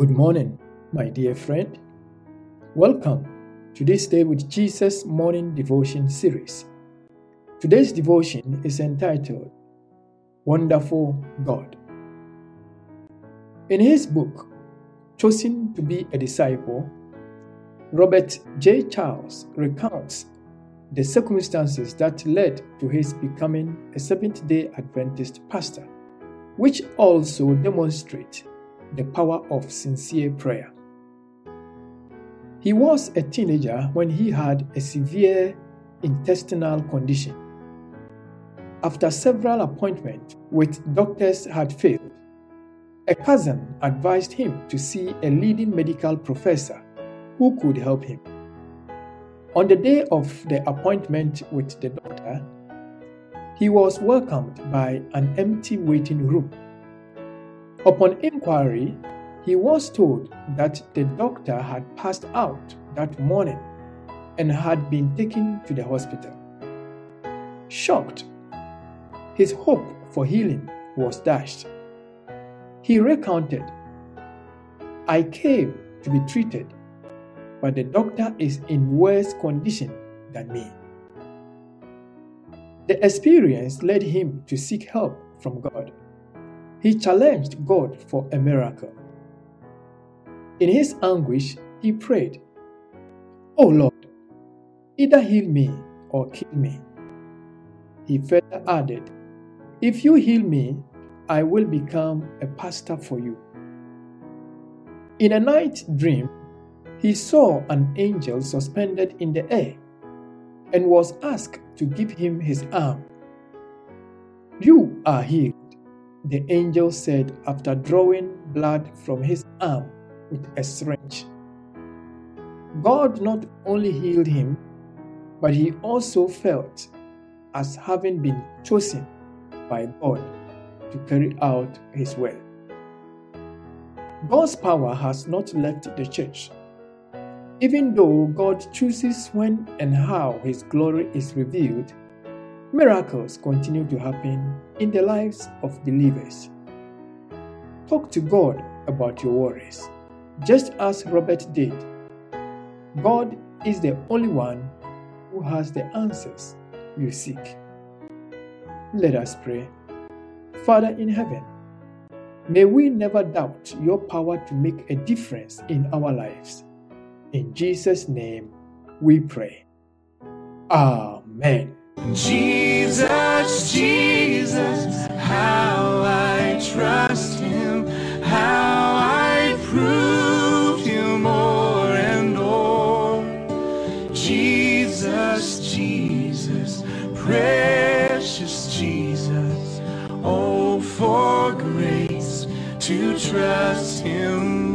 Good morning, my dear friend. Welcome to this Day with Jesus morning devotion series. Today's devotion is entitled Wonderful God. In his book, Chosen to be a Disciple, Robert J. Charles recounts the circumstances that led to his becoming a Seventh day Adventist pastor, which also demonstrate the power of sincere prayer. He was a teenager when he had a severe intestinal condition. After several appointments with doctors had failed, a cousin advised him to see a leading medical professor who could help him. On the day of the appointment with the doctor, he was welcomed by an empty waiting room. Upon inquiry, he was told that the doctor had passed out that morning and had been taken to the hospital. Shocked, his hope for healing was dashed. He recounted, I came to be treated but the doctor is in worse condition than me. The experience led him to seek help from God. He challenged God for a miracle. In his anguish, he prayed, Oh Lord, either heal me or kill me. He further added, If you heal me, I will become a pastor for you. In a night dream, he saw an angel suspended in the air and was asked to give him his arm. You are healed, the angel said after drawing blood from his arm with a syringe. God not only healed him, but he also felt as having been chosen by God to carry out his will. God's power has not left the church even though God chooses when and how His glory is revealed, miracles continue to happen in the lives of believers. Talk to God about your worries, just as Robert did. God is the only one who has the answers you seek. Let us pray. Father in heaven, may we never doubt your power to make a difference in our lives. In Jesus' name we pray. Amen. Jesus, Jesus, Jesus, how I trust him, how I prove him more and more. Jesus, Jesus, precious Jesus, oh, for grace to trust him.